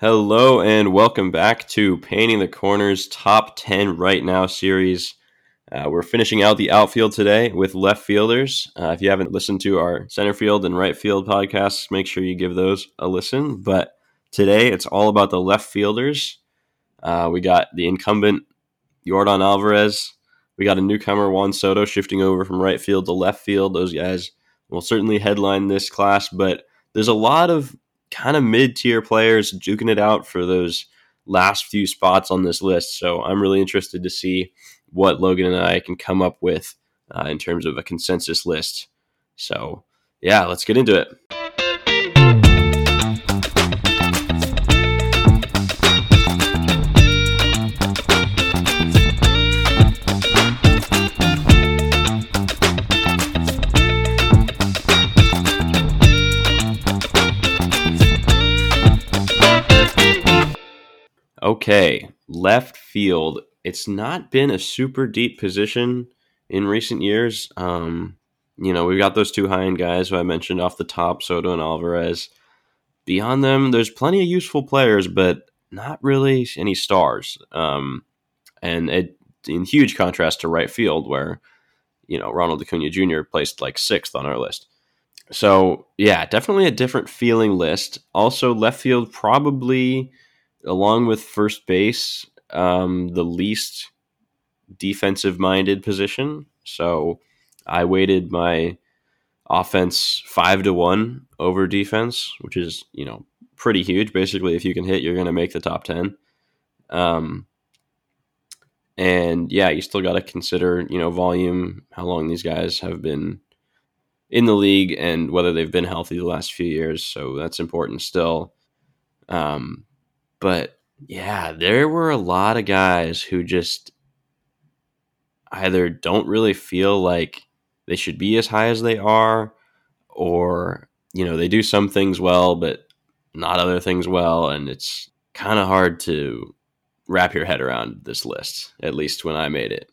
Hello and welcome back to Painting the Corners Top 10 Right Now series. Uh, we're finishing out the outfield today with left fielders. Uh, if you haven't listened to our center field and right field podcasts, make sure you give those a listen. But today it's all about the left fielders. Uh, we got the incumbent Yordan Alvarez. We got a newcomer Juan Soto shifting over from right field to left field. Those guys will certainly headline this class, but there's a lot of kind of mid tier players juking it out for those last few spots on this list. So I'm really interested to see what Logan and I can come up with uh, in terms of a consensus list. So, yeah, let's get into it. Okay, left field it's not been a super deep position in recent years. Um, you know, we've got those two high end guys who I mentioned off the top, Soto and Alvarez. Beyond them, there's plenty of useful players, but not really any stars. Um, and it, in huge contrast to right field, where you know Ronald Acuna Jr. placed like sixth on our list. So yeah, definitely a different feeling list. Also, left field probably, along with first base, um, the least defensive minded position. So I weighted my offense five to one over defense, which is, you know, pretty huge. Basically, if you can hit, you're going to make the top 10. Um, and yeah, you still got to consider, you know, volume, how long these guys have been in the league and whether they've been healthy the last few years. So that's important still. Um, but yeah, there were a lot of guys who just either don't really feel like they should be as high as they are, or, you know, they do some things well, but not other things well. And it's kind of hard to wrap your head around this list, at least when I made it.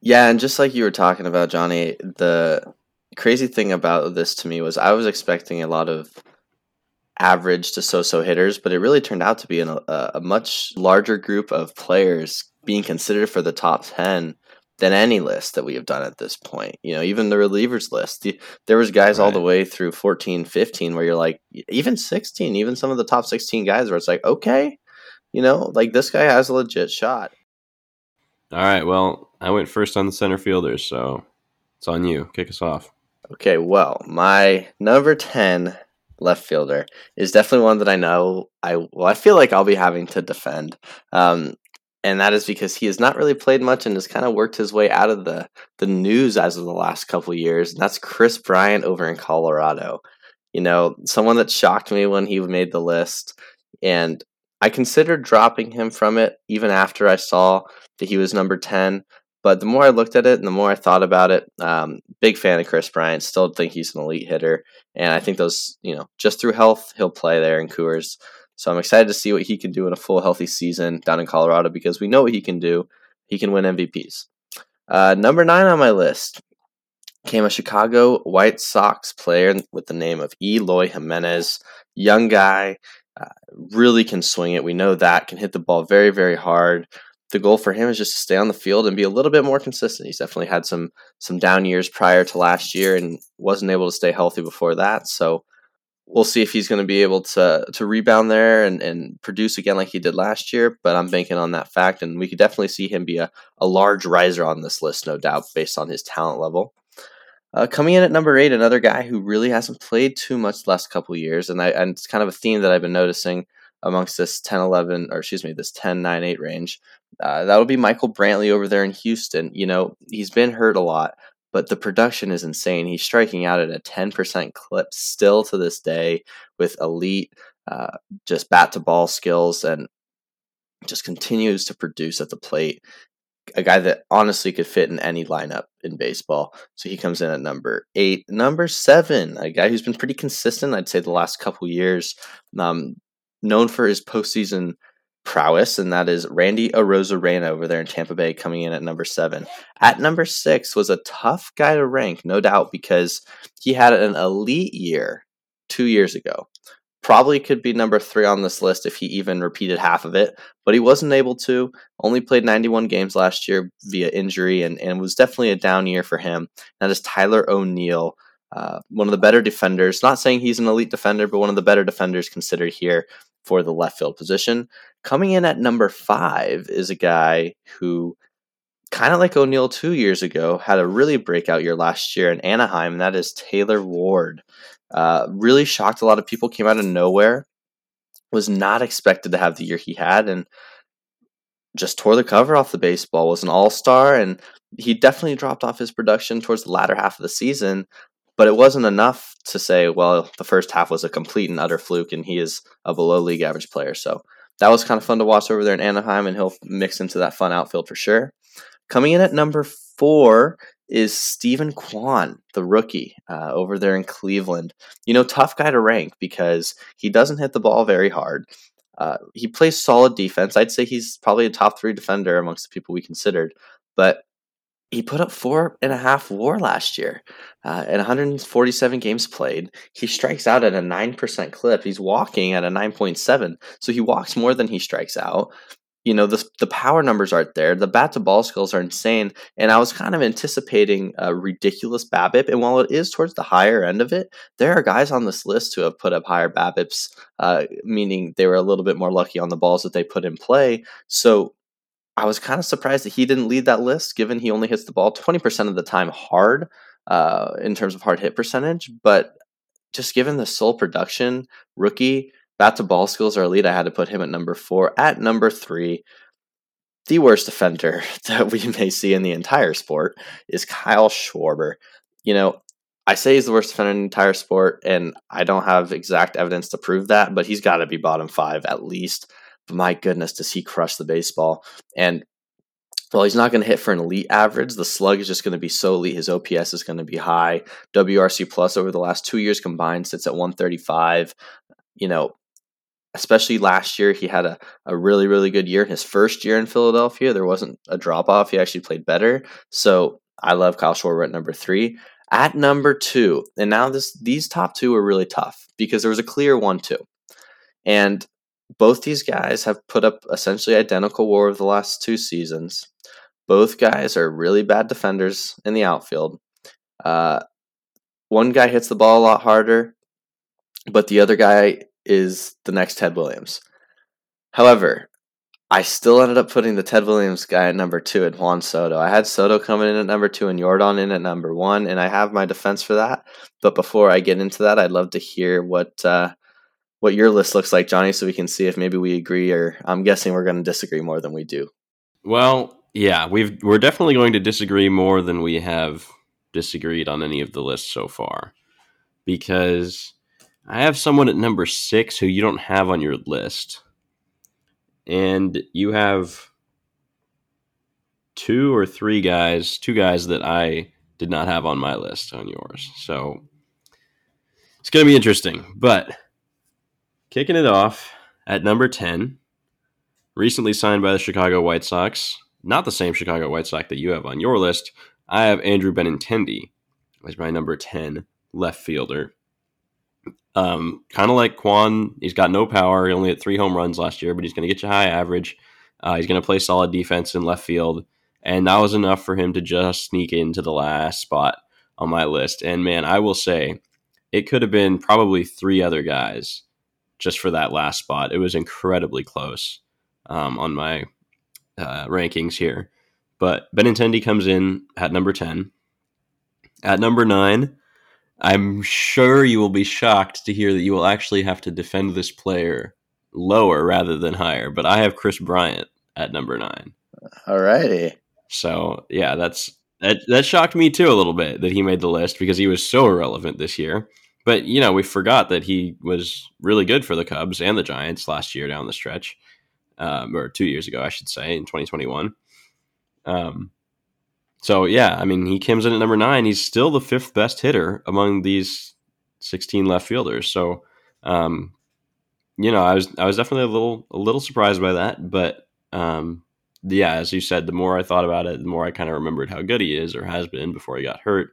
Yeah, and just like you were talking about, Johnny, the crazy thing about this to me was I was expecting a lot of average to so-so hitters, but it really turned out to be a, a much larger group of players being considered for the top 10 than any list that we have done at this point. You know, even the relievers list, the, there was guys right. all the way through 14, 15 where you're like even 16, even some of the top 16 guys where it's like, okay, you know, like this guy has a legit shot. All right, well, I went first on the center fielders, so it's on you. Kick us off. Okay, well, my number 10 left fielder is definitely one that I know I well I feel like I'll be having to defend. Um, and that is because he has not really played much and has kind of worked his way out of the the news as of the last couple years. And that's Kris Bryant over in Colorado. You know, someone that shocked me when he made the list, and I considered dropping him from it even after I saw that he was number ten. But the more I looked at it and the more I thought about it, um, big fan of Kris Bryant. Still think he's an elite hitter, and I think those, you know, just through health, he'll play there in Coors. So I'm excited to see what he can do in a full healthy season down in Colorado because we know what he can do. He can win MVPs. Uh, number nine on my list came a Chicago White Sox player with the name of Eloy Jimenez. Young guy, uh, really can swing it. We know that can hit the ball very, very hard the goal for him is just to stay on the field and be a little bit more consistent. He's definitely had some some down years prior to last year and wasn't able to stay healthy before that. So we'll see if he's going to be able to to rebound there and, and produce again like he did last year. But I'm banking on that fact, and we could definitely see him be a, a large riser on this list, no doubt, based on his talent level. Uh, coming in at number eight, another guy who really hasn't played too much the last couple years, and I and it's kind of a theme that I've been noticing amongst this 10 11 or excuse me this 10 9 8 range uh, that'll be michael brantley over there in houston you know he's been hurt a lot but the production is insane he's striking out at a 10% clip still to this day with elite uh, just bat to ball skills and just continues to produce at the plate a guy that honestly could fit in any lineup in baseball. So he comes in at number eight. Number seven, a guy who's been pretty consistent, I'd say, the last couple years. Um, known for his postseason prowess, and that is Randy Arozarena over there in Tampa Bay, coming in at number seven. At number six was a tough guy to rank, no doubt, because he had an elite year two years ago. probably could be number three on this list if he even repeated half of it, but he wasn't able to. Only played 91 games last year via injury, and, and was definitely a down year for him. That is Tyler O'Neill, uh, one of the better defenders. Not saying he's an elite defender, but one of the better defenders considered here for the left field position. Coming in at number five is a guy who, kind of like O'Neill two years ago, had a really breakout year last year in Anaheim, and that is Taylor Ward. Uh, really shocked a lot of people, came out of nowhere, was not expected to have the year he had, and just tore the cover off the baseball, was an all star, and he definitely dropped off his production towards the latter half of the season, but it wasn't enough to say, well, the first half was a complete and utter fluke, and he is a below league average player. So that was kind of fun to watch over there in Anaheim, and he'll mix into that fun outfield for sure. Coming in at number four is Steven Kwan, the rookie uh, over there in Cleveland. You know, tough guy to rank because he doesn't hit the ball very hard. Uh, he plays solid defense. I'd say he's probably a top three defender amongst the people we considered, but he put up four and a half war last year uh, in 147 games played. He strikes out at a 9% clip. He's walking at a 9.7. So he walks more than he strikes out you know the the power numbers aren't there. The bat to ball skills are insane, and I was kind of anticipating a ridiculous BABIP. And while it is towards the higher end of it, there are guys on this list who have put up higher BABIPs, uh, meaning they were a little bit more lucky on the balls that they put in play. So I was kind of surprised that he didn't lead that list, given he only hits the ball twenty percent of the time hard uh, in terms of hard hit percentage, but just given the sole production rookie Bat to ball skills are elite. I had to put him at number four. At number three, the worst defender that we may see in the entire sport is Kyle Schwarber. You know, I say he's the worst defender in the entire sport, and I don't have exact evidence to prove that, but he's got to be bottom five at least. But my goodness, does he crush the baseball? And well, he's not going to hit for an elite average. The slug is just going to be so elite. His OPS is going to be high. WRC plus over the last two years combined sits at 135. You know, especially last year, he had a, a really, really good year. In his first year in Philadelphia, there wasn't a drop off. He actually played better. So I love Kyle Schwarber at number three. At number two, and now this these top two are really tough because there was a clear one two. And both these guys have put up essentially identical war over the last two seasons. Both guys are really bad defenders in the outfield. Uh, one guy hits the ball a lot harder, but the other guy is the next Ted Williams. However, I still ended up putting the Ted Williams guy at number two and Juan Soto. I had Soto coming in at number two and Yordan in at number one, and I have my defense for that. But before I get into that, I'd love to hear what uh, what your list looks like, Johnny, so we can see if maybe we agree or I'm guessing we're going to disagree more than we do. Well, yeah, we've we're definitely going to disagree more than we have disagreed on any of the lists so far because I have someone at number six who you don't have on your list. And you have two or three guys, two guys that I did not have on my list on yours. So it's going to be interesting. But kicking it off at number 10, recently signed by the Chicago White Sox, not the same Chicago White Sox that you have on your list. I have Andrew Benintendi as my number 10 left fielder. Um, kind of like Kwan, he's got no power. He only hit three home runs last year, but he's going to get you high average. Uh, he's going to play solid defense in left field, and that was enough for him to just sneak into the last spot on my list. And man, I will say, it could have been probably three other guys just for that last spot. It was incredibly close um, on my uh, rankings here. But Benintendi comes in at number 10. At number nine, I'm sure you will be shocked to hear that you will actually have to defend this player lower rather than higher. But I have Kris Bryant at number nine. Alrighty. So yeah, that's that. That shocked me too a little bit that he made the list because he was so irrelevant this year. But you know, we forgot that he was really good for the Cubs and the Giants last year down the stretch, um, or two years ago, I should say, in 2021. Um, so yeah, I mean, he comes in at number nine. He's still the fifth best hitter among these 16 left fielders. So, um, you know, I was I was definitely a little a little surprised by that, but um, yeah, as you said, the more I thought about it, the more I kind of remembered how good he is or has been before he got hurt.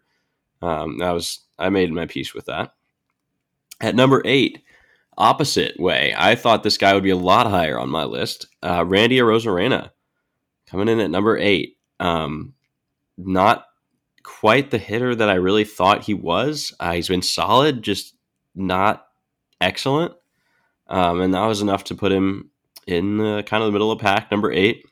Um, I was I made my peace with that. At number eight, opposite way. I thought this guy would be a lot higher on my list. Uh, Randy Arozarena coming in at number eight. Um, not quite the hitter that I really thought he was. Uh, he's been solid, just not excellent. Um, and that was enough to put him in the kind of the middle of pack, number eight.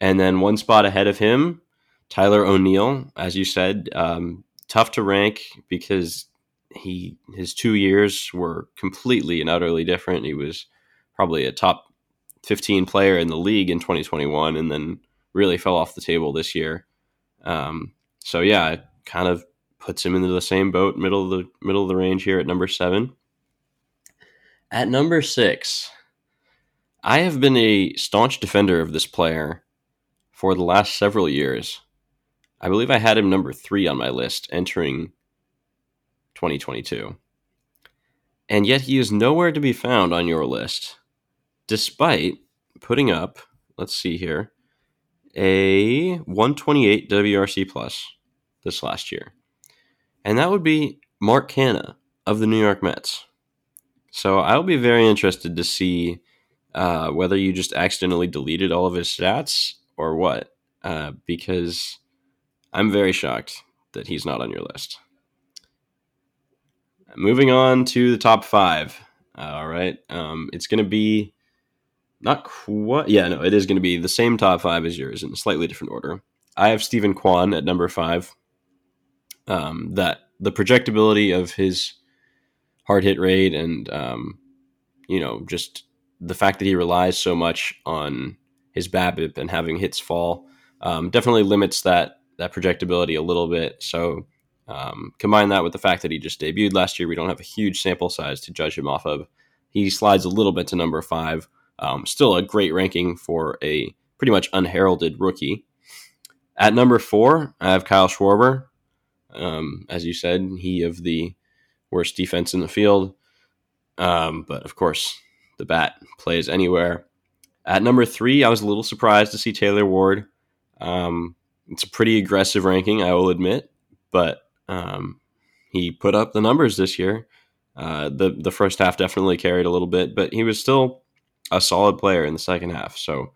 And then one spot ahead of him, Tyler O'Neill, as you said, um, tough to rank because he his two years were completely and utterly different. He was probably a top 15 player in the league in 2021 and then really fell off the table this year. Um, so yeah, it kind of puts him into the same boat, middle of the middle of the range here at number seven. At number six, I have been a staunch defender of this player for the last several years. I believe I had him number three on my list entering 2022. And yet he is nowhere to be found on your list, despite putting up, let's see here, a 128 WRC plus this last year. And that would be Mark Canha of the New York Mets. So I'll be very interested to see uh, whether you just accidentally deleted all of his stats or what, uh, because I'm very shocked that he's not on your list. Moving on to the top five. All right. Um, it's going to be not quite. Yeah, no, it is going to be the same top five as yours in a slightly different order. I have Steven Kwan at number five. Um, that the projectability of his hard hit rate and, um, you know, just the fact that he relies so much on his BABIP and having hits fall um, definitely limits that that projectability a little bit. So um, combine that with the fact that he just debuted last year, we don't have a huge sample size to judge him off of. He slides a little bit to number five. Um, still a great ranking for a pretty much unheralded rookie. At number four, I have Kyle Schwarber. Um, as you said, he of the worst defense in the field. Um, but of course, the bat plays anywhere. At number three, I was a little surprised to see Taylor Ward. Um, it's a pretty aggressive ranking, I will admit, but um, he put up the numbers this year. Uh, the the first half definitely carried a little bit, but he was still a solid player in the second half. So,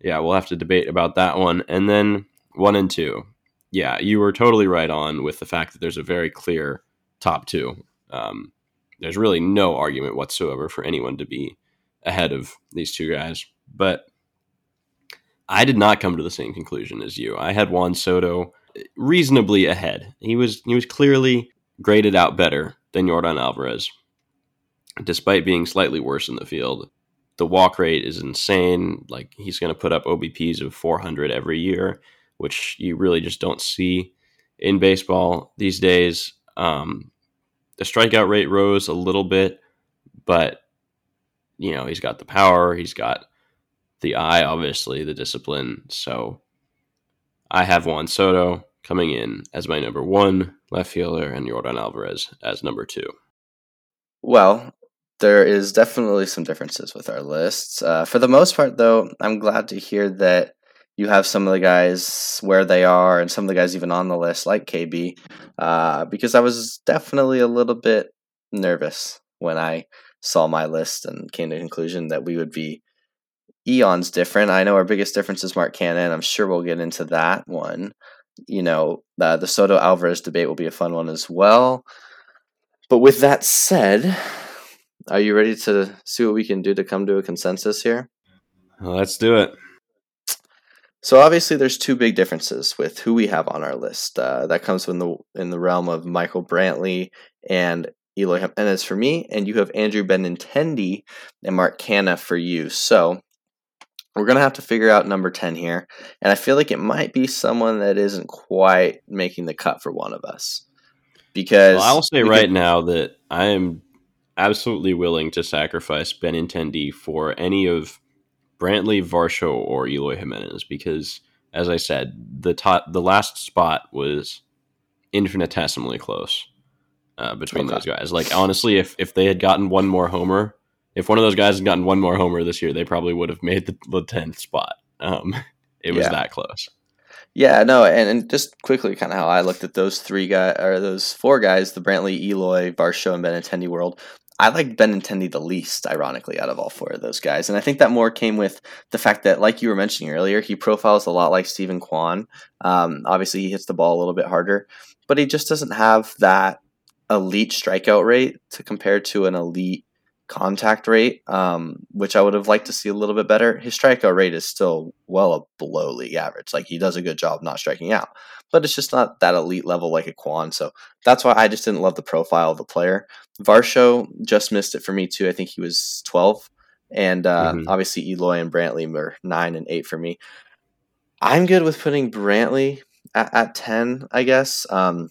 yeah, we'll have to debate about that one. And then one and two, yeah, you were totally right on with the fact that there's a very clear top two. Um, there's really no argument whatsoever for anyone to be ahead of these two guys. But I did not come to the same conclusion as you. I had Juan Soto reasonably ahead. He was he was clearly graded out better than Yordan Alvarez, despite being slightly worse in the field. The walk rate is insane. Like he's going to put up OBPs of 400 every year, which you really just don't see in baseball these days. Um, the strikeout rate rose a little bit, but you know, he's got the power, he's got the eye, obviously, the discipline. So I have Juan Soto coming in as my number one left fielder and Yordan Alvarez as number two. Well, there is definitely some differences with our lists. Uh, for the most part, though, I'm glad to hear that you have some of the guys where they are and some of the guys even on the list, like KB, uh, because I was definitely a little bit nervous when I saw my list and came to the conclusion that we would be eons different. I know our biggest difference is Mark Canha. I'm sure we'll get into that one. You know, uh, the Soto Alvarez debate will be a fun one as well. But with that said, are you ready to see what we can do to come to a consensus here? let's do it. So obviously, there's two big differences with who we have on our list. Uh, that comes in the in the realm of Michael Brantley and Eloy Jimenez for me, and you have Andrew Benintendi and Mark Canha for you. So we're going to have to figure out number 10 here. And I feel like it might be someone that isn't quite making the cut for one of us. Because well, I'll say right now that I am absolutely willing to sacrifice Benintendi for any of Brantley, Varsho, or Eloy Jimenez because, as I said, the top, the last spot was infinitesimally close uh, between okay. those guys. Like honestly, if if they had gotten one more homer, if one of those guys had gotten one more homer this year, they probably would have made the tenth spot. Um, it was yeah. that close. Yeah, no, and, and just quickly, kind of how I looked at those three guys or those four guys, the Brantley, Eloy, Varsho, and Benintendi world. I like Benintendi the least, ironically, out of all four of those guys. And I think that more came with the fact that, like you were mentioning earlier, he profiles a lot like Steven Kwan. Um, obviously, he hits the ball a little bit harder, but he just doesn't have that elite strikeout rate to compare to an elite contact rate, um, which I would have liked to see a little bit better. His strikeout rate is still well below league average. Like he does a good job not striking out, but it's just not that elite level like a Kwan. So that's why I just didn't love the profile of the player. Varsho just missed it for me too. I think he was 12. And uh, mm-hmm. obviously Eloy and Brantley were nine and eight for me. I'm good with putting Brantley at, at 10, I guess. Um,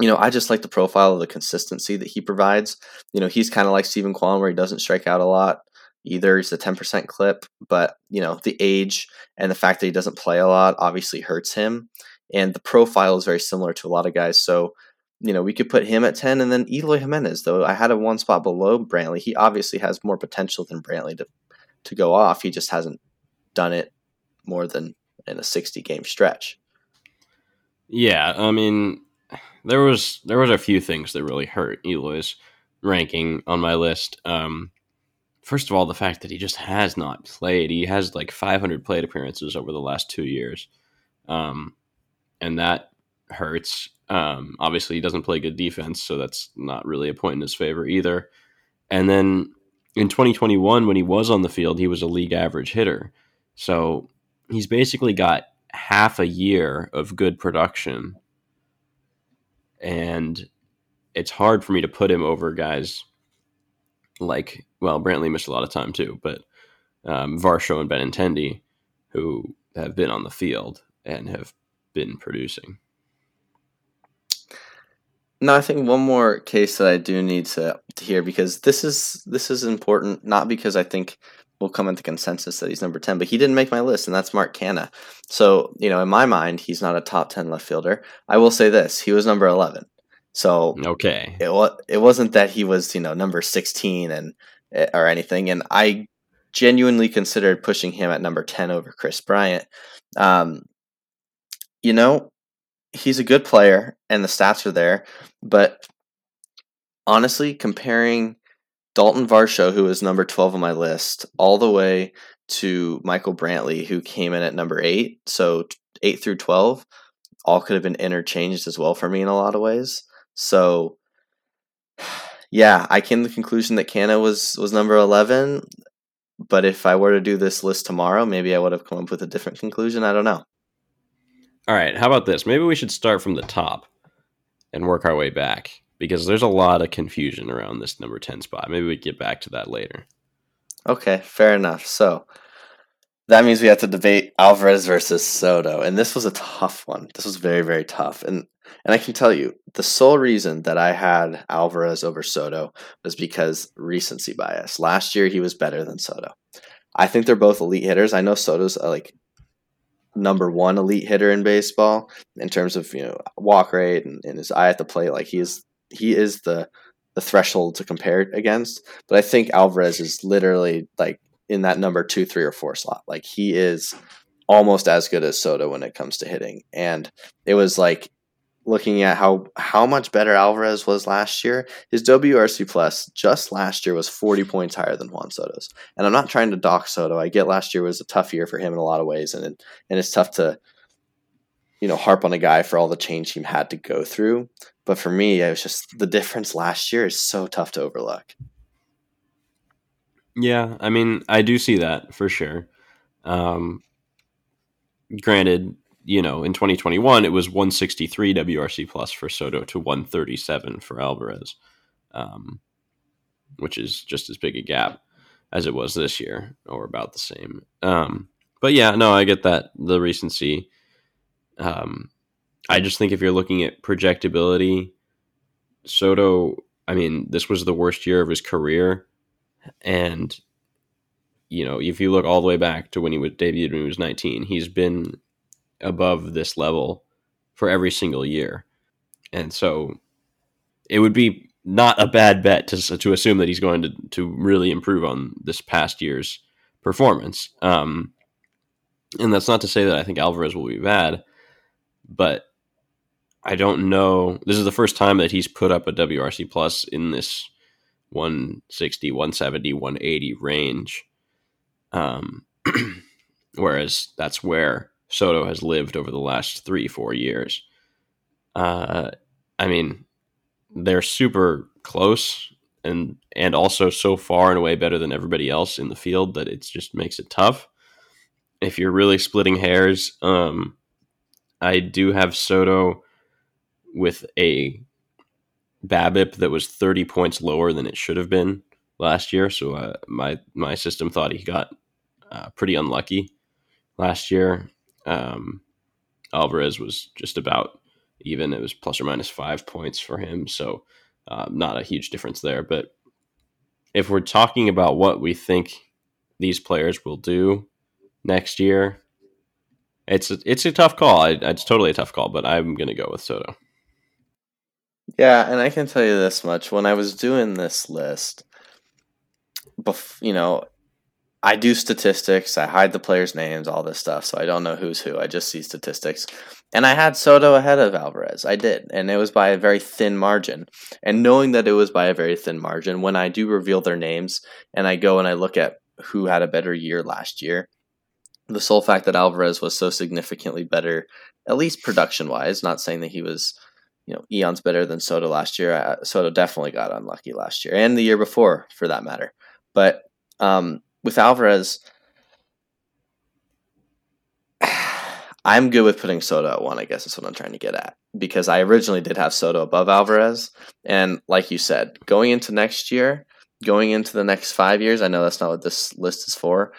you know, I just like the profile of the consistency that he provides. You know, he's kind of like Steven Kwan where he doesn't strike out a lot either. He's a 10% clip, but, you know, the age and the fact that he doesn't play a lot obviously hurts him. And the profile is very similar to a lot of guys. So, you know, we could put him at 10 and then Eloy Jimenez, though I had a one spot below Brantley. He obviously has more potential than Brantley to, to go off. He just hasn't done it more than in a 60 game stretch. Yeah. I mean, there was there was a few things that really hurt Eloy's ranking on my list. Um, first of all, the fact that he just has not played. He has like 500 plate appearances over the last two years, um, and that hurts. Um, obviously, he doesn't play good defense, so that's not really a point in his favor either. And then in 2021, when he was on the field, he was a league average hitter. So he's basically got half a year of good production and it's hard for me to put him over guys like well Brantley missed a lot of time too, but um, Varsho and Benintendi who have been on the field and have been producing. No, I think one more case that I do need to, to hear because this is this is important, not because I think we'll come into consensus that he's number 10, but he didn't make my list, and that's Mark Canha. So, you know, in my mind, he's not a top 10 left fielder. I will say this he was number 11. So, okay. It, wa- it wasn't that he was, you know, number 16 and eh, or anything. And I genuinely considered pushing him at number 10 over Kris Bryant. Um, you know, he's a good player and the stats are there, but honestly, comparing Dalton Varsho, who is number 12 on my list, all the way to Michael Brantley, who came in at number eight. So 8 through 12 all could have been interchanged as well for me in a lot of ways. So, yeah, I came to the conclusion that Canha was, was number 11. But if I were to do this list tomorrow, maybe I would have come up with a different conclusion. I don't know. All right. How about this? Maybe we should start from the top and work our way back because there's a lot of confusion around this number 10 spot. Maybe we get back to that later. Okay, fair enough. So that means we have to debate Alvarez versus Soto, and this was a tough one. This was very, very tough, and and I can tell you the sole reason that I had Alvarez over Soto was because recency bias. Last year he was better than Soto. I think they're both elite hitters. I know Soto's like number one elite hitter in baseball in terms of you know walk rate and, and his eye at the plate. Like he's he is the the threshold to compare against. But I think Alvarez is literally like in that number two, three, or four slot. Like he is almost as good as Soto when it comes to hitting. And it was like looking at how how much better Alvarez was last year. His WRC plus just last year was 40 points higher than Juan Soto's. And I'm not trying to dock Soto. I get last year was a tough year for him in a lot of ways, and and it's tough to you know harp on a guy for all the change he had to go through. But for me, it was just the difference last year is so tough to overlook. Yeah, I mean, I do see that for sure. Um, granted, you know, in 2021, it was 163 WRC plus for Soto to 137 for Alvarez, um, which is just as big a gap as it was this year, or about the same. Um, but yeah, no, I get that the recency. Um, I just think if you're looking at projectability, Soto, I mean, this was the worst year of his career. And, you know, if you look all the way back to when he was debuted when he was 19, he's been above this level for every single year. And so it would be not a bad bet to, to assume that he's going to, to really improve on this past year's performance. Um, and that's not to say that I think Alvarez will be bad, but I don't know. This is the first time that he's put up a WRC plus in this 160, 170, 180 range. Um, whereas that's where Soto has lived over the last three, four years. Uh, I mean, they're super close and and also so far and away better than everybody else in the field that it just makes it tough. If you're really splitting hairs, um, I do have Soto with a BABIP that was 30 points lower than it should have been last year. So uh, my my system thought he got uh, pretty unlucky last year. Um, Alvarez was just about even. It was plus or minus five points for him. So uh, not a huge difference there. But if we're talking about what we think these players will do next year, it's a, it's a tough call. I, it's totally a tough call, but I'm going to go with Soto. Yeah, and I can tell you this much: when I was doing this list, bef- you know, I do statistics. I hide the players' names, all this stuff, so I don't know who's who. I just see statistics. And I had Soto ahead of Alvarez. I did, and it was by a very thin margin. And knowing that it was by a very thin margin, when I do reveal their names and I go and I look at who had a better year last year, the sole fact that Alvarez was so significantly better, at least production wise, not saying that he was, you know, eons better than Soto last year. Uh, Soto definitely got unlucky last year and the year before, for that matter. But um, with Alvarez, I'm good with putting Soto at one, I guess is what I'm trying to get at. Because I originally did have Soto above Alvarez. And like you said, going into next year, going into the next five years, I know that's not what this list is for.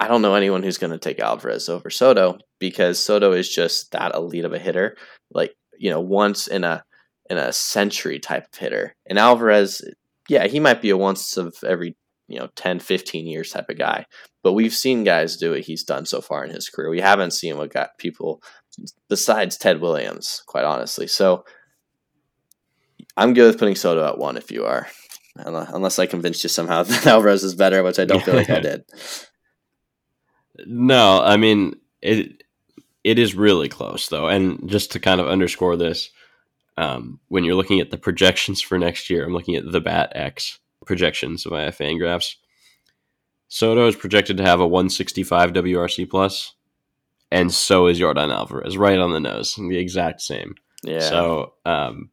I don't know anyone who's going to take Alvarez over Soto because Soto is just that elite of a hitter. Like, you know, once in a in a century type of hitter. And Alvarez, yeah, he might be a once of every you know 10 15 years type of guy. But we've seen guys do what he's done so far in his career. We haven't seen what got people besides ted williams quite honestly. So i'm good with putting soto at one if you are. Unless i convinced you somehow that alvarez is better which i don't feel like i did. No i mean it it is really close though and just to kind of underscore this um, when you're looking at the projections for next year i'm looking at the bat x projections via Fangraphs. Soto is projected to have a 165 WRC plus, and so is Yordan Alvarez, right on the nose, the exact same. Yeah. So, um,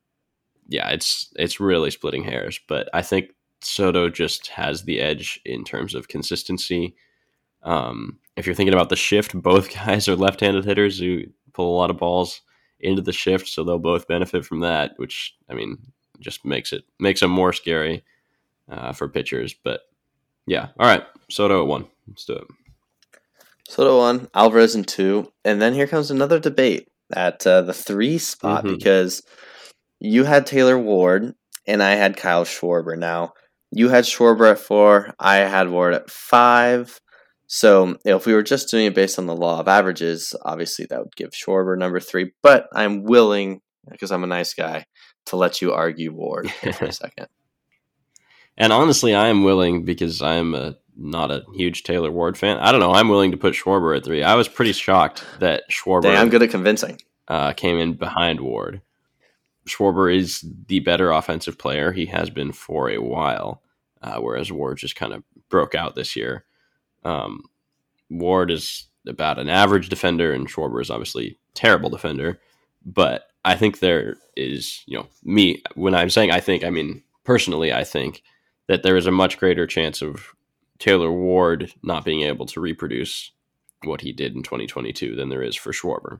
yeah, it's it's really splitting hairs, but I think Soto just has the edge in terms of consistency. Um, if you're thinking about the shift, both guys are left-handed hitters who pull a lot of balls into the shift, so they'll both benefit from that. Which I mean, just makes it makes them more scary uh, for pitchers. But yeah, all right, Soto at one. Let's do it. Soto one, Alvarez in two, and then here comes another debate at uh, the three spot mm-hmm. because you had Taylor Ward and I had Kyle Schwarber. Now you had Schwarber at four, I had Ward at five. So if we were just doing it based on the law of averages, obviously that would give Schwarber number three. But I'm willing, because I'm a nice guy, to let you argue Ward for a second. And honestly, I am willing because I'm a, not a huge Taylor Ward fan. I don't know. I'm willing to put Schwarber at three. I was pretty shocked that Schwarber. I'm good at convincing. Uh, came in behind Ward. Schwarber is the better offensive player. He has been for a while, uh, whereas Ward just kind of broke out this year. Um, Ward is about an average defender, and Schwarber is obviously terrible defender. But I think there is, you know, me when I'm saying I think, I mean personally, I think that there is a much greater chance of Taylor Ward not being able to reproduce what he did in 2022 than there is for Schwarber.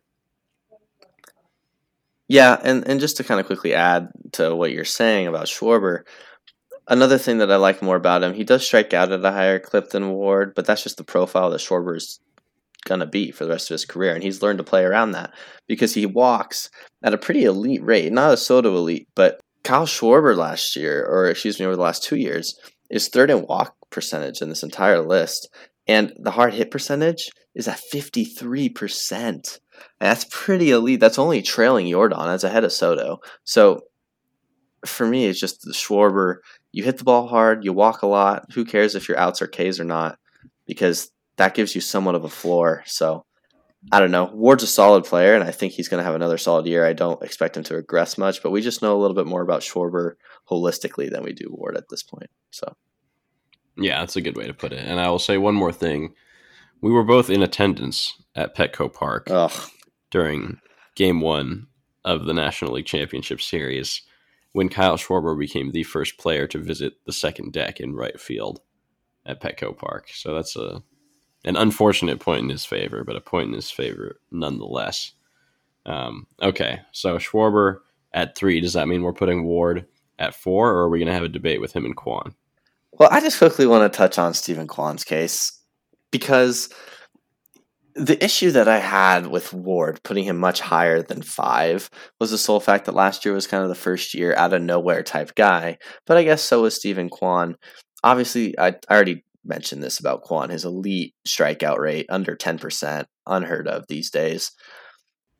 Yeah, and, and just to kind of quickly add to what you're saying about Schwarber, another thing that I like more about him, he does strike out at a higher clip than Ward, but that's just the profile that Schwarber's gonna be for the rest of his career, and he's learned to play around that because he walks at a pretty elite rate, not a Soto elite, but Kyle Schwarber last year, or excuse me, over the last two years, is third in walk percentage in this entire list. And the hard hit percentage is at 53%. And that's pretty elite. That's only trailing Yordan. That's ahead of Soto. So for me, it's just the Schwarber. You hit the ball hard, you walk a lot. Who cares if your outs are Ks or not? Because that gives you somewhat of a floor. So I don't know. Ward's a solid player, and I think he's going to have another solid year. I don't expect him to regress much, but we just know a little bit more about Schwarber holistically than we do Ward at this point. So, yeah, that's a good way to put it. And I will say one more thing: we were both in attendance at Petco Park Ugh. during Game One of the National League Championship Series when Kyle Schwarber became the first player to visit the second deck in right field at Petco Park. So that's a an unfortunate point in his favor, but a point in his favor nonetheless. Um, okay, so Schwarber at three. Does that mean we're putting Ward at four, or are we going to have a debate with him and Kwan? Well, I just quickly want to touch on Steven Kwan's case because the issue that I had with Ward putting him much higher than five was the sole fact that last year was kind of the first year out of nowhere type guy. But I guess so was Steven Kwan. Obviously, I, I already mentioned this about Kwan, his elite strikeout rate under 10%, unheard of these days.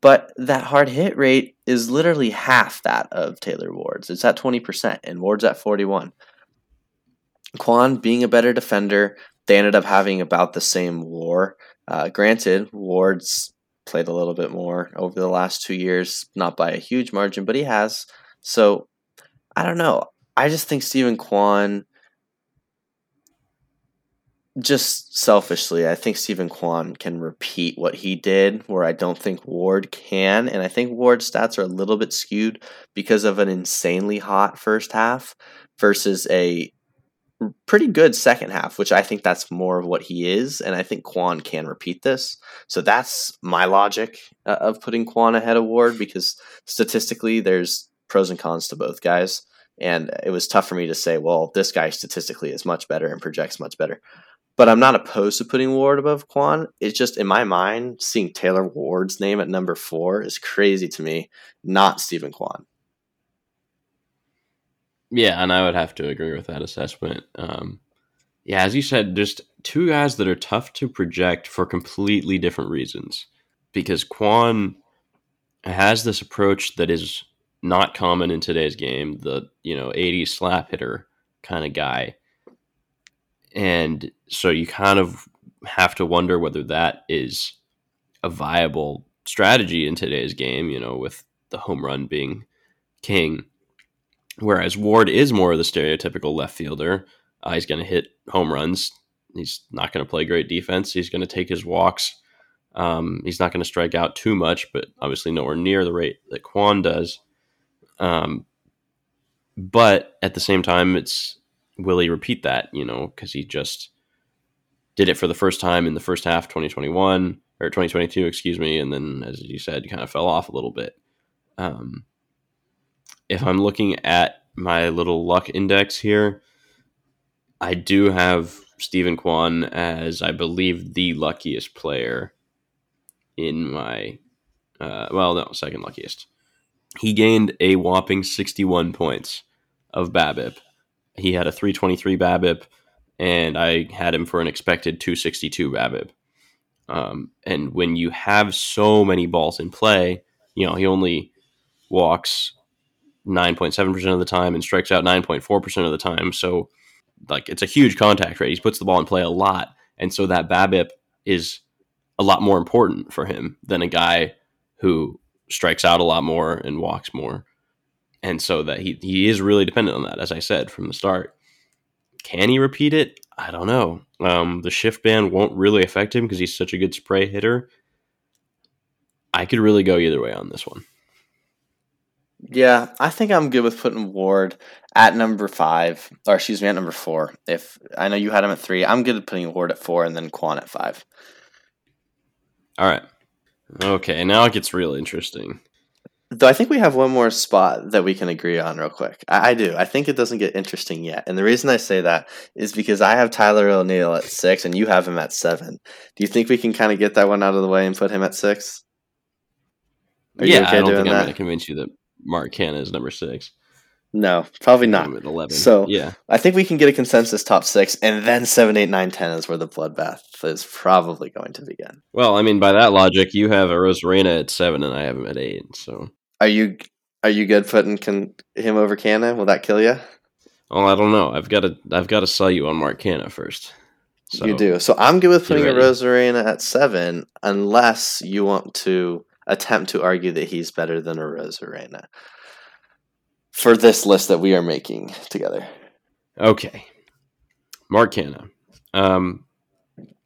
But that hard hit rate is literally half that of Taylor Ward's. It's at 20%, and Ward's at 41. Kwan being a better defender, they ended up having about the same war. Uh, granted, Ward's played a little bit more over the last two years, not by a huge margin, but he has. So I don't know. I just think Steven Kwan just selfishly, I think Steven Kwan can repeat what he did, where I don't think Ward can. And I think Ward's stats are a little bit skewed because of an insanely hot first half versus a pretty good second half, which I think that's more of what he is. And I think Kwan can repeat this. So that's my logic uh, of putting Kwan ahead of Ward because statistically, there's pros and cons to both guys. And it was tough for me to say, well, this guy statistically is much better and projects much better but I'm not opposed to putting Ward above Kwan. It's just in my mind, seeing Taylor Ward's name at number four is crazy to me, not Steven Kwan. Yeah, and I would have to agree with that assessment. Um, yeah, as you said, just two guys that are tough to project for completely different reasons. Because Kwan has this approach that is not common in today's game, the you know 80 slap hitter kind of guy and so you kind of have to wonder whether that is a viable strategy in today's game, you know, with the home run being king. Whereas Ward is more of the stereotypical left fielder. Uh, he's going to hit home runs. He's not going to play great defense. He's going to take his walks. Um, he's not going to strike out too much, but obviously nowhere near the rate that Kwan does. Um, but at the same time, it's will he repeat that? You know, because he just did it for the first time in the first half 2021 or 2022, excuse me, and then as you said, kind of fell off a little bit. Um, if I'm looking at my little luck index here, I do have Steven Kwan as I believe the luckiest player in my uh, well, no, second luckiest. He gained a whopping 61 points of BABIP he had a 323 BABIP, and I had him for an expected 262 BABIP. Um, and when you have so many balls in play, you know, he only walks 9.7% of the time and strikes out 9.4% of the time. So, like, it's a huge contact rate. He puts the ball in play a lot. And so that BABIP is a lot more important for him than a guy who strikes out a lot more and walks more and so that he he is really dependent on that, as I said from the start. Can he repeat it? I don't know. Um, the shift band won't really affect him because he's such a good spray hitter. I could really go either way on this one. Yeah, I think I'm good with putting Ward at number five, or excuse me, at number four. If I know you had him at three, I'm good at putting Ward at four and then Kwan at five. All right. Okay, now it gets real interesting. Though I think we have one more spot that we can agree on real quick. I, I, do. I think it doesn't get interesting yet. And the reason I say that is because I have Tyler O'Neill at six and you have him at seven. Do you think we can kind of get that one out of the way and put him at six? Are yeah, okay I don't think I'm going to convince you that Mark Canha is number six. No, probably not. At Eleven. So yeah, I think we can get a consensus top six, and then seven, eight, nine, ten is where the bloodbath is probably going to begin. Well, I mean, by that logic, you have Arozarena at seven, and I have him at eight. So are you are you good putting can, him over Canha? Will that kill you? Oh, I don't know. I've got to I've got to sell you on Mark Canha first. So you do. So I'm good with putting a. Rosarena at seven, unless you want to attempt to argue that he's better than Arozarena for this list that we are making together. Okay. Mark Canha. Um,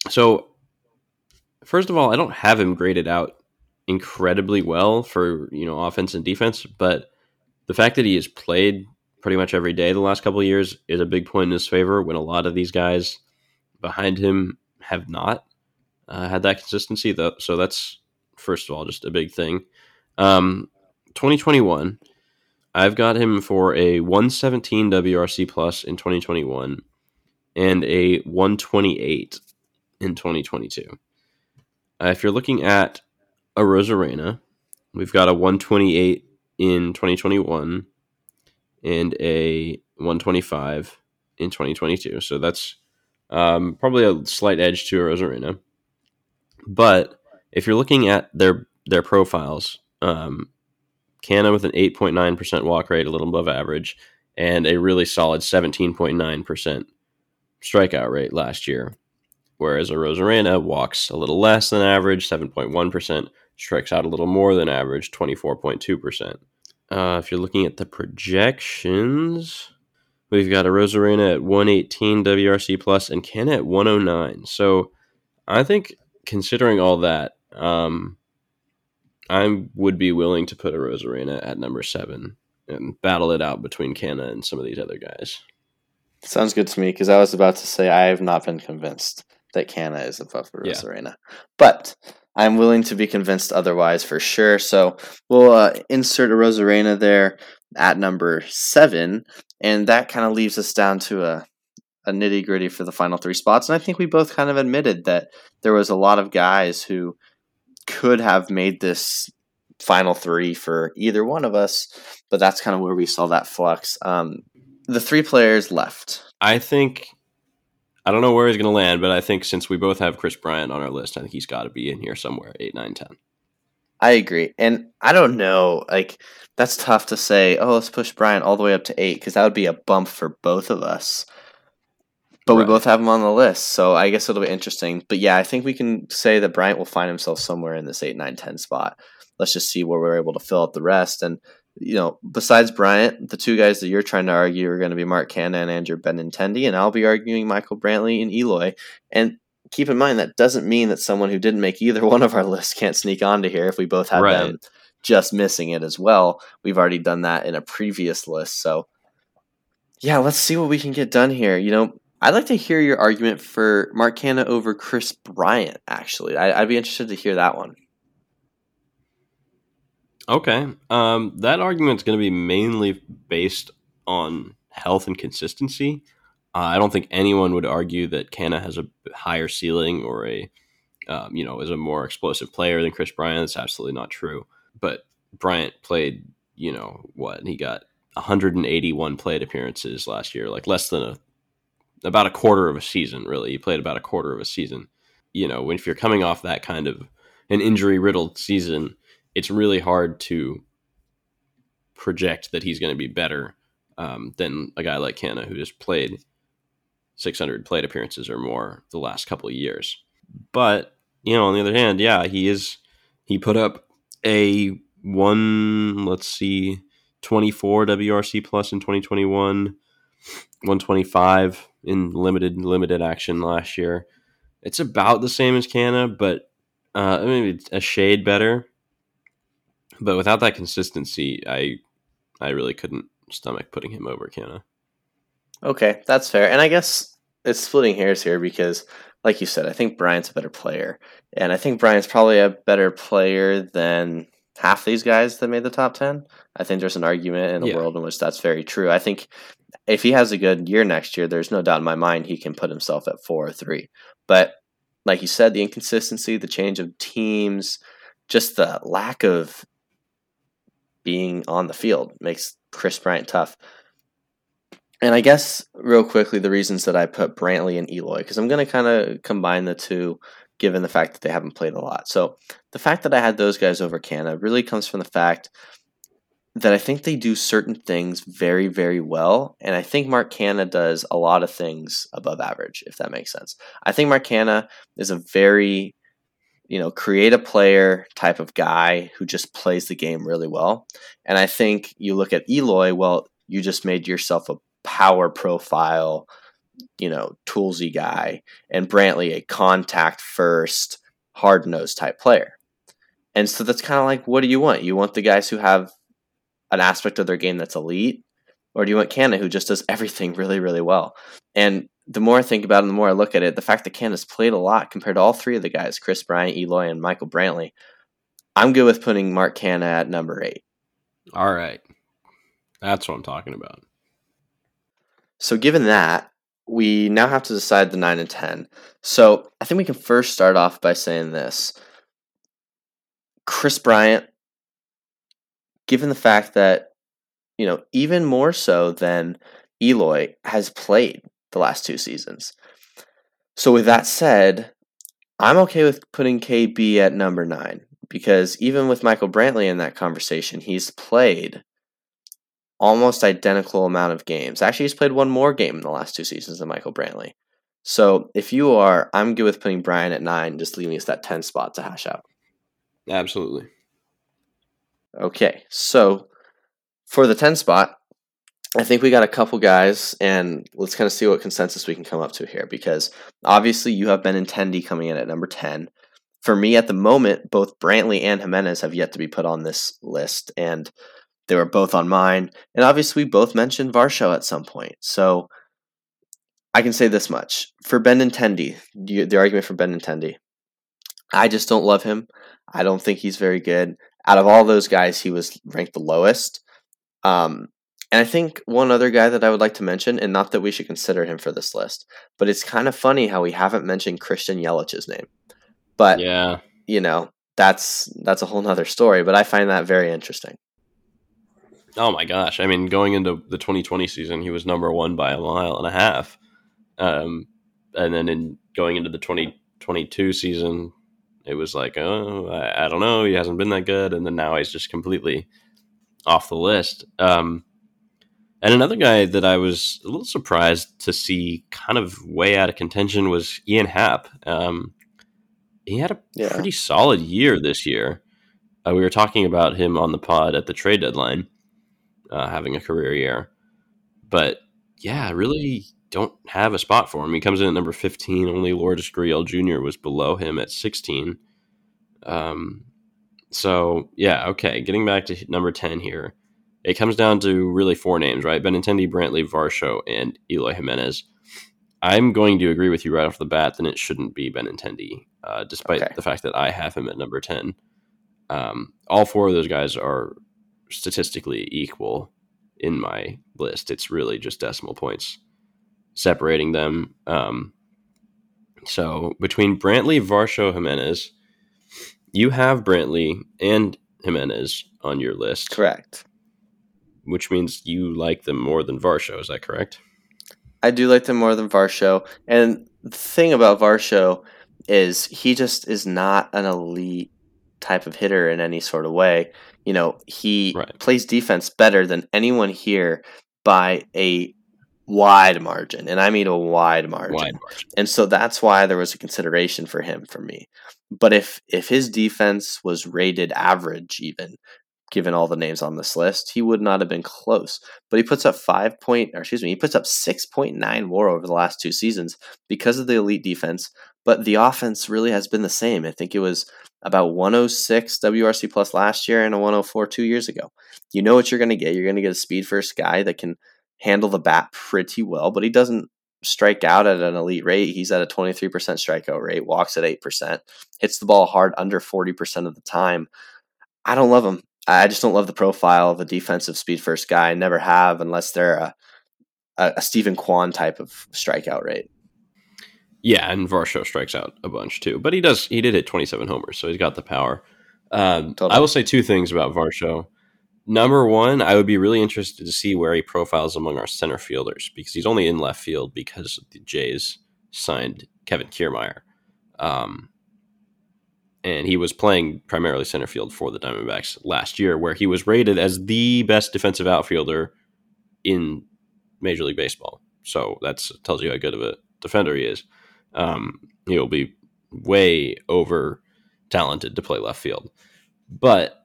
so, first of all, I don't have him graded out incredibly well for, you know, offense and defense, but the fact that he has played pretty much every day the last couple of years is a big point in his favor when a lot of these guys behind him have not uh, had that consistency. Though, so that's, first of all, just a big thing. Um, 2021, I've got him for a 117 WRC plus in 2021 and a 128 in 2022. Uh, if you're looking at Arozarena, we've got a 128 in 2021 and a 125 in 2022. So that's um, probably a slight edge to Arozarena. But if you're looking at their their profiles, um, Canha with an 8.9% walk rate, a little above average, and a really solid 17.9% strikeout rate last year. Whereas Arozarena walks a little less than average, 7.1%, strikes out a little more than average, 24.2%. Uh, if you're looking at the projections, we've got Arozarena at 118 WRC plus and Canha at 109. So I think considering all that, um, I would be willing to put Arozarena at number seven and battle it out between Canha and some of these other guys. Sounds good to me because I was about to say I have not been convinced that Canha is above Yeah. Arozarena, but I'm willing to be convinced otherwise for sure. So we'll uh, insert Arozarena there at number seven, and that kind of leaves us down to a a nitty gritty for the final three spots. And I think we both kind of admitted that there was a lot of guys who could have made this final three for either one of us, but that's kind of where we saw that flux. Um, the three players left. I think I don't know where he's going to land, but I think since we both have Kris Bryant on our list, I think he's got to be in here somewhere, 8, 9, 10. I agree. And I don't know, like, that's tough to say, oh, let's push Bryant all the way up to eight, because that would be a bump for both of us. But we both have him on the list, so I guess it'll be interesting. But yeah, I think we can say that Bryant will find himself somewhere in this 8, 9, 10 spot. Let's just see where we're able to fill out the rest. And, you know, besides Bryant, the two guys that you're trying to argue are going to be Mark Canha and Andrew Benintendi, and I'll be arguing Michael Brantley and Eloy. And keep in mind, that doesn't mean that someone who didn't make either one of our lists can't sneak onto here if we both have Right. them just missing it as well. We've already done that in a previous list. So, yeah, let's see what we can get done here. You know, I'd like to hear your argument for Mark Canha over Kris Bryant, actually. I, I'd be interested to hear that one. Okay. Um, that argument's going to be mainly based on health and consistency. Uh, I don't think anyone would argue that Canha has a higher ceiling or a, um, you know, is a more explosive player than Kris Bryant. That's absolutely not true. But Bryant played, you know, what he got 181 plate appearances last year, like less than a, about a quarter of a season. Really, he played about a quarter of a season. You know, if you're coming off that kind of an injury riddled season, it's really hard to project that he's going to be better um, than a guy like Canha who just played 600 plate appearances or more the last couple of years. But you know, on the other hand, yeah, he is. He put up a one. Let's see, 24 WRC plus in 2021, 125 in limited limited action last year. It's about the same as Canha, but uh, maybe a shade better. But without that consistency, I I really couldn't stomach putting him over Canha. Okay, that's fair. And I guess it's splitting hairs here because, like you said, I think Bryant's a better player. And I think Bryant's probably a better player than half these guys that made the top 10. I think there's an argument in a Yeah. world in which that's very true. I think if he has a good year next year, there's no doubt in my mind he can put himself at four or three. But like you said, the inconsistency, the change of teams, just the lack of being on the field makes Kris Bryant tough. And I guess real quickly, the reasons that I put Brantley and Eloy, because I'm going to kind of combine the two, given the fact that they haven't played a lot. So the fact that I had those guys over Canha really comes from the fact that I think they do certain things very, very well. And I think Mark does a lot of things above average, if that makes sense. I think Mark is a very, you know, create a player type of guy who just plays the game really well. And I think you look at Eloy, well, you just made yourself a power profile, you know, toolsy guy, and Brantley a contact first, hard nosed type player. And so that's kind of like, what do you want? You want the guys who have an aspect of their game that's elite, or do you want Canha who just does everything really, really well? And the more I think about it, the more I look at it, the fact that Canha's played a lot compared to all three of the guys, Kris Bryant, Eloy, and Michael Brantley, I'm good with putting Mark Canha at number eight. All right. That's what I'm talking about. So given that, we now have to decide the 9 and 10. So I think we can first start off by saying this. Kris Bryant given the fact that, you know, even more so than Eloy has played the last two seasons. So, with that said, I'm okay with putting KB at number nine because even with Michael Brantley in that conversation, he's played almost identical amount of games. Actually, he's played one more game in the last two seasons than Michael Brantley. So if you are, I'm good with putting Bryant at nine, just leaving us that 10 spot to hash out. Absolutely. Okay, so for the 10 spot, I think we got a couple guys, and let's kind of see what consensus we can come up to here because obviously you have Ben Benintendi coming in at number 10. For me, at the moment, both Brantley and Jimenez have yet to be put on this list, and they were both on mine. And obviously, we both mentioned Varsho at some point. So I can say this much. For Ben Benintendi, the argument for Ben Benintendi, I just don't love him. I don't think he's very good out of all those guys, he was ranked the lowest. Um, and I think one other guy that I would like to mention, and not that we should consider him for this list, but it's kind of funny how we haven't mentioned Christian Yelich's name. But yeah, you know, that's that's a whole nother story. But I find that very interesting. Oh my gosh! I mean, going into the 2020 season, he was number one by a mile and a half, um, and then in going into the 2022 season, it was like, oh, I, I, don't know, he hasn't been that good, and then now he's just completely off the list. Um, and another guy that I was a little surprised to see kind of way out of contention was Ian Happ. Um, he had a yeah. pretty solid year this year. Uh, we were talking about him on the pod at the trade deadline, uh, having a career year. But yeah, really don't have a spot for him. He comes in at number 15. Only Lourdes Gurriel Jr. was below him at 16. Um, so, yeah, okay. Getting back to number 10 here. It comes down to really four names, right? Benintendi, Brantley, Varsho, and Eloy Jimenez. I'm going to agree with you right off the bat that it shouldn't be Benintendi, uh, despite okay. the fact that I have him at number 10. Um, all four of those guys are statistically equal in my list. It's really just decimal points separating them. Um, so between Brantley, Varsho, Jimenez, you have Brantley and Jimenez on your list. Correct. Which means you like them more than Varsho. Is that correct? I do like them more than Varsho. And the thing about Varsho is he just is not an elite type of hitter in any sort of way. You know, he right. plays defense better than anyone here by a wide margin, and I mean a wide margin. wide margin. And so that's why there was a consideration for him for me. But if if his defense was rated average, even given all the names on this list, he would not have been close. But he puts up five point, or excuse me, he puts up six point nine WAR over the last two seasons because of the elite defense. But the offense really has been the same. I think it was about 106 WRC plus last year and a 104 two years ago. You know what you're going to get. You're going to get a speed first guy that can handle the bat pretty well, but he doesn't strike out at an elite rate. He's at a 23% strikeout rate, walks at 8%, hits the ball hard under 40% of the time. I don't love him. I just don't love the profile of a defensive speed first guy. I never have unless they're a, a, a Steven Kwan type of strikeout rate. Yeah, and Varsho strikes out a bunch too, but he does. He did hit 27 homers, so he's got the power. Um, totally. I will say two things about Varsho. Number one, I would be really interested to see where he profiles among our center fielders because he's only in left field because the Jays signed Kevin Kiermaier. Um, and he was playing primarily center field for the Diamondbacks last year, where he was rated as the best defensive outfielder in Major League Baseball. So that tells you how good of a defender he is. Um, he'll be way over talented to play left field, but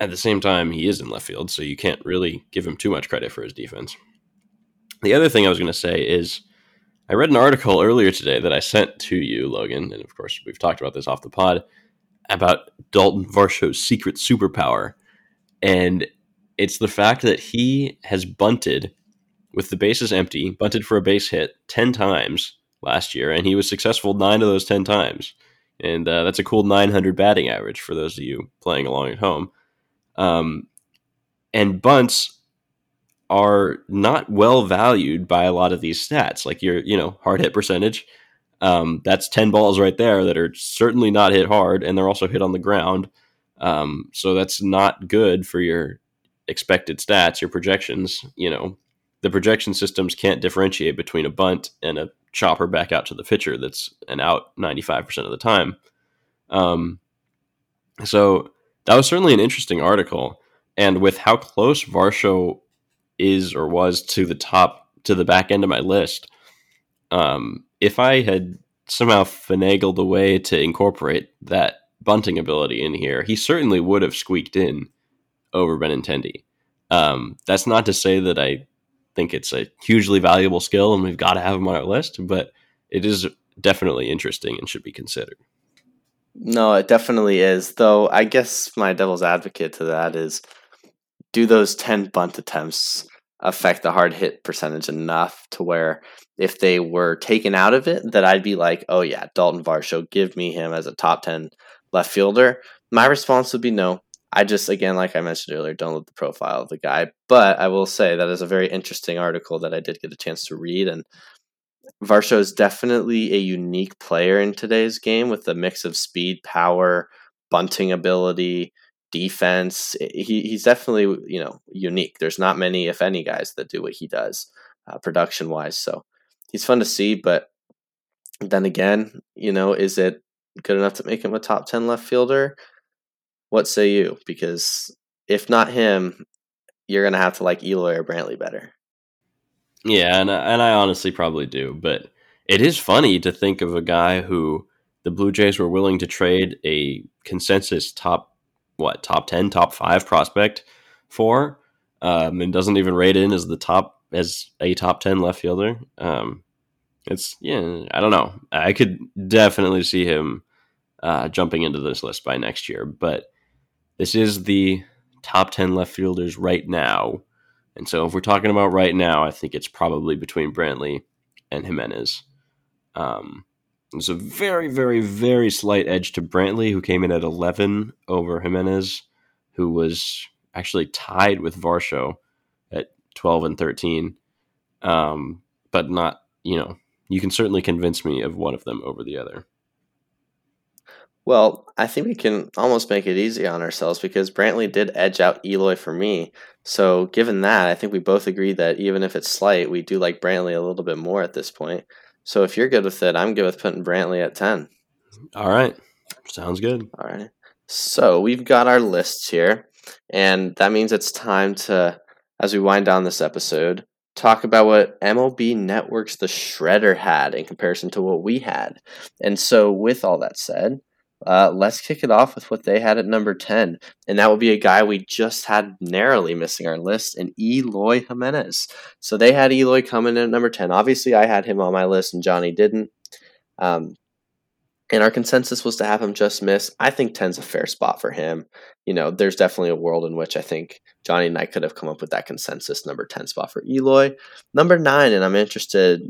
at the same time, he is in left field, so you can't really give him too much credit for his defense. The other thing I was going to say is I read an article earlier today that I sent to you, Logan, and of course we've talked about this off the pod about Dalton Varsho's secret superpower, and it's the fact that he has bunted with the bases empty, bunted for a base hit ten times last year, and he was successful nine of those ten times, and uh, that's a cool 900 batting average for those of you playing along at home. Um, and bunts are not well valued by a lot of these stats. Like your, you know, hard hit percentage. Um, that's 10 balls right there that are certainly not hit hard, and they're also hit on the ground. Um, so that's not good for your expected stats, your projections. You know, the projection systems can't differentiate between a bunt and a chopper back out to the pitcher that's an out 95% of the time. Um, so that was certainly an interesting article. And with how close Varsho is or was to the top to the back end of my list. Um, if I had somehow finagled a way to incorporate that bunting ability in here, he certainly would have squeaked in over Benintendi. Um, that's not to say that I think it's a hugely valuable skill and we've got to have him on our list, but it is definitely interesting and should be considered. No, it definitely is. Though I guess my devil's advocate to that is do those 10 bunt attempts affect the hard hit percentage enough to where if they were taken out of it, that I'd be like, oh yeah, Dalton Varsho, give me him as a top 10 left fielder? My response would be no. I just, again, like I mentioned earlier, don't look the profile of the guy. But I will say that is a very interesting article that I did get a chance to read. And Varsho is definitely a unique player in today's game with a mix of speed, power, bunting ability, defense. He, he's definitely you know unique. There's not many, if any, guys that do what he does, uh, production wise. So he's fun to see. But then again, you know, is it good enough to make him a top ten left fielder? What say you? Because if not him, you're gonna have to like Eloy or Brantley better. Yeah, and and I honestly probably do, but it is funny to think of a guy who the Blue Jays were willing to trade a consensus top what top 10 top 5 prospect for um, and doesn't even rate in as the top as a top 10 left fielder. Um, it's yeah i don't know. I could definitely see him uh, jumping into this list by next year but this is the top 10 left fielders right now and so if we're talking about right now i think it's probably between brantley and jimenez um, there's a very, very, very slight edge to Brantley, who came in at 11 over Jimenez, who was actually tied with Varsho at 12 and 13. Um, but not, you know, you can certainly convince me of one of them over the other. Well, I think we can almost make it easy on ourselves because Brantley did edge out Eloy for me. So, given that, I think we both agree that even if it's slight, we do like Brantley a little bit more at this point. So if you're good with it, I'm good with putting Brantley at 10. All right. Sounds good. All right. So we've got our lists here, and that means it's time to, as we wind down this episode, talk about what MLB Networks The Shredder had in comparison to what we had. And so, with all that said, uh, let's kick it off with what they had at number 10. And that will be a guy we just had narrowly missing our list, and Eloy Jimenez. So they had Eloy coming in at number 10. Obviously, I had him on my list, and Johnny didn't. Um, and our consensus was to have him just miss. I think 10's a fair spot for him. You know, there's definitely a world in which I think Johnny and I could have come up with that consensus number 10 spot for Eloy. Number 9, and I'm interested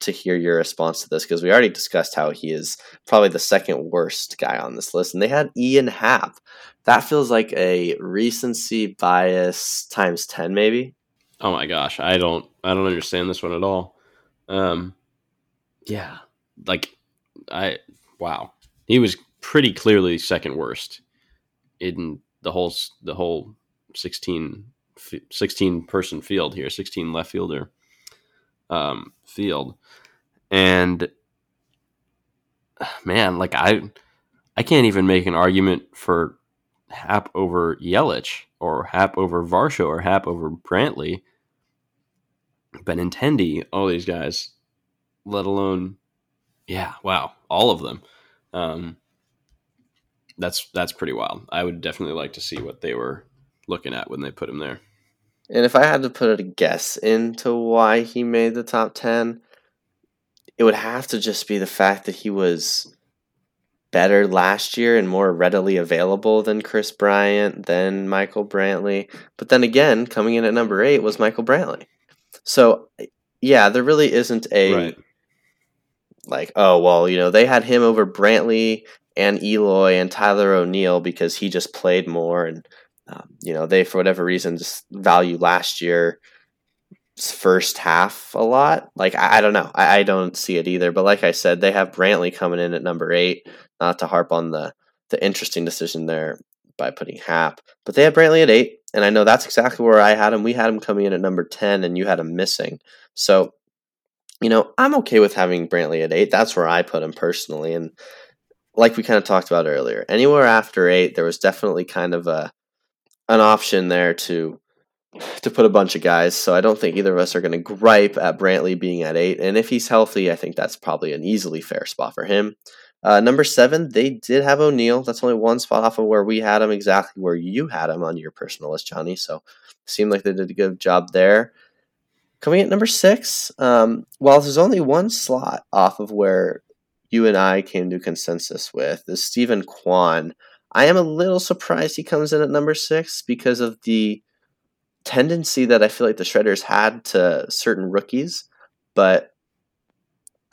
to hear your response to this because we already discussed how he is probably the second worst guy on this list, and they had Ian Happ. That feels like a recency bias times ten, maybe. Oh my gosh, I don't, I don't understand this one at all. Um, yeah, like I, wow, he was pretty clearly second worst in the whole, the whole 16, 16 person field here, sixteen left fielder um, field, and man, like I, I can't even make an argument for Happ over Yelich or Happ over Varsho or Happ over Brantley. Benintendi, all these guys, let alone, yeah, wow, all of them. Um, that's that's pretty wild. I would definitely like to see what they were looking at when they put him there. And if I had to put a guess into why he made the top 10, it would have to just be the fact that he was better last year and more readily available than Kris Bryant, than Michael Brantley. But then again, coming in at number eight was Michael Brantley. So, yeah, there really isn't a right. like, oh, well, you know, they had him over Brantley and Eloy and Tyler O'Neill because he just played more and um, you know, they for whatever reason just value last year's first half a lot. Like I, I don't know, I, I, don't see it either. But like I said, they have Brantley coming in at number eight. Not to harp on the the interesting decision there by putting Happ, but they have Brantley at eight, and I know that's exactly where I had him. We had him coming in at number ten, and you had him missing. So, you know, I'm okay with having Brantley at eight. That's where I put him personally, and like we kind of talked about earlier, anywhere after eight, there was definitely kind of a an option there to to put a bunch of guys. So I don't think either of us are going to gripe at Brantley being at eight. And if he's healthy, I think that's probably an easily fair spot for him. Uh, number seven, they did have O'Neill. That's only one spot off of where we had him, exactly where you had him on your personal list, Johnny. So seemed like they did a good job there. Coming at number six, um, while there's only one slot off of where you and I came to consensus with, is Steven Kwan. I am a little surprised he comes in at number six because of the tendency that I feel like the Shredders had to certain rookies. But,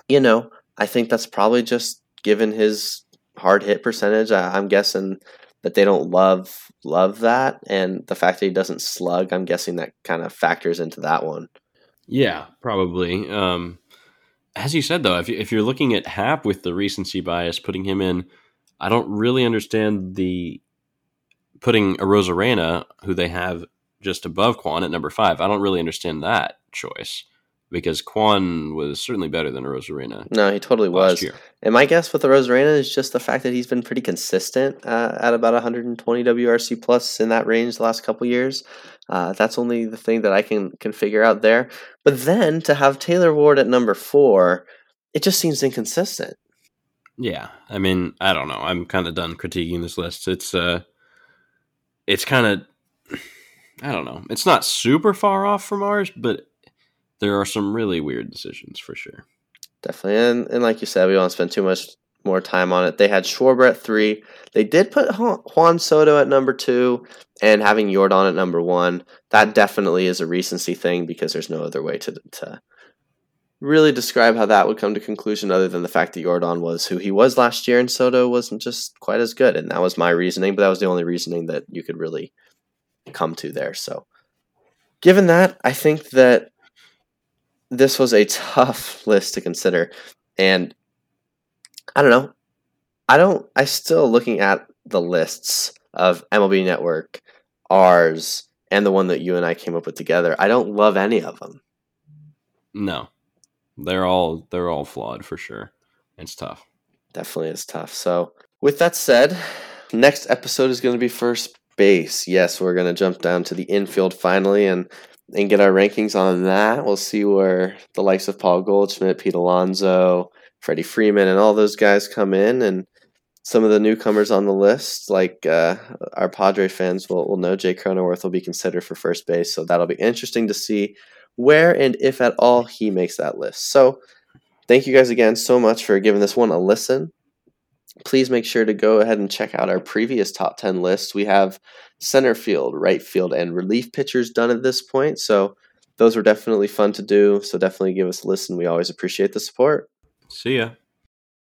you know, I think that's probably just given his hard hit percentage. I, am guessing that they don't love love that, and the fact that he doesn't slug, I'm guessing that kind of factors into that one. Yeah, probably. Um, as you said, though, if, if you're looking at Happ with the recency bias, putting him in – I don't really understand the putting Arozarena, who they have just above Kwan at number five. I don't really understand that choice because Kwan was certainly better than Arozarena. No, he totally was. Year. And my guess with Arozarena is just the fact that he's been pretty consistent uh, at about 120 WRC plus in that range the last couple years. Uh, that's only the thing that I can can figure out there. But then to have Taylor Ward at number four, it just seems inconsistent. Yeah, I mean, I don't know. I'm kind of done critiquing this list. It's uh, it's kind of, I don't know. It's not super far off from ours, but there are some really weird decisions for sure. Definitely, and and like you said, we won't spend too much more time on it. They had Schwarber at three. They did put Juan Soto at number two, and having Yordan at number one. That definitely is a recency thing because there's no other way to to really describe how that would come to conclusion other than the fact that Yordan was who he was last year and Soto wasn't just quite as good. And that was my reasoning, but that was the only reasoning that you could really come to there. So, given that, I think that this was a tough list to consider. And I don't know. I don't, I still looking at the lists of MLB Network, ours, and the one that you and I came up with together. I don't love any of them. No, they're all they're all flawed for sure. It's tough. Definitely is tough. So with that said, next episode is going to be first base. Yes, we're going to jump down to the infield finally and and get our rankings on that. We'll see where the likes of Paul Goldschmidt, Pete Alonso, Freddie Freeman, and all those guys come in, and some of the newcomers on the list, like uh, our Padre fans will, will know Jake Cronenworth will be considered for first base. So that'll be interesting to see where and if at all he makes that list. So, thank you guys again so much for giving this one a listen. Please make sure to go ahead and check out our previous top 10 lists. We have center field, right field, and relief pitchers done at this point. So, those were definitely fun to do. So, definitely give us a listen. We always appreciate the support. See ya.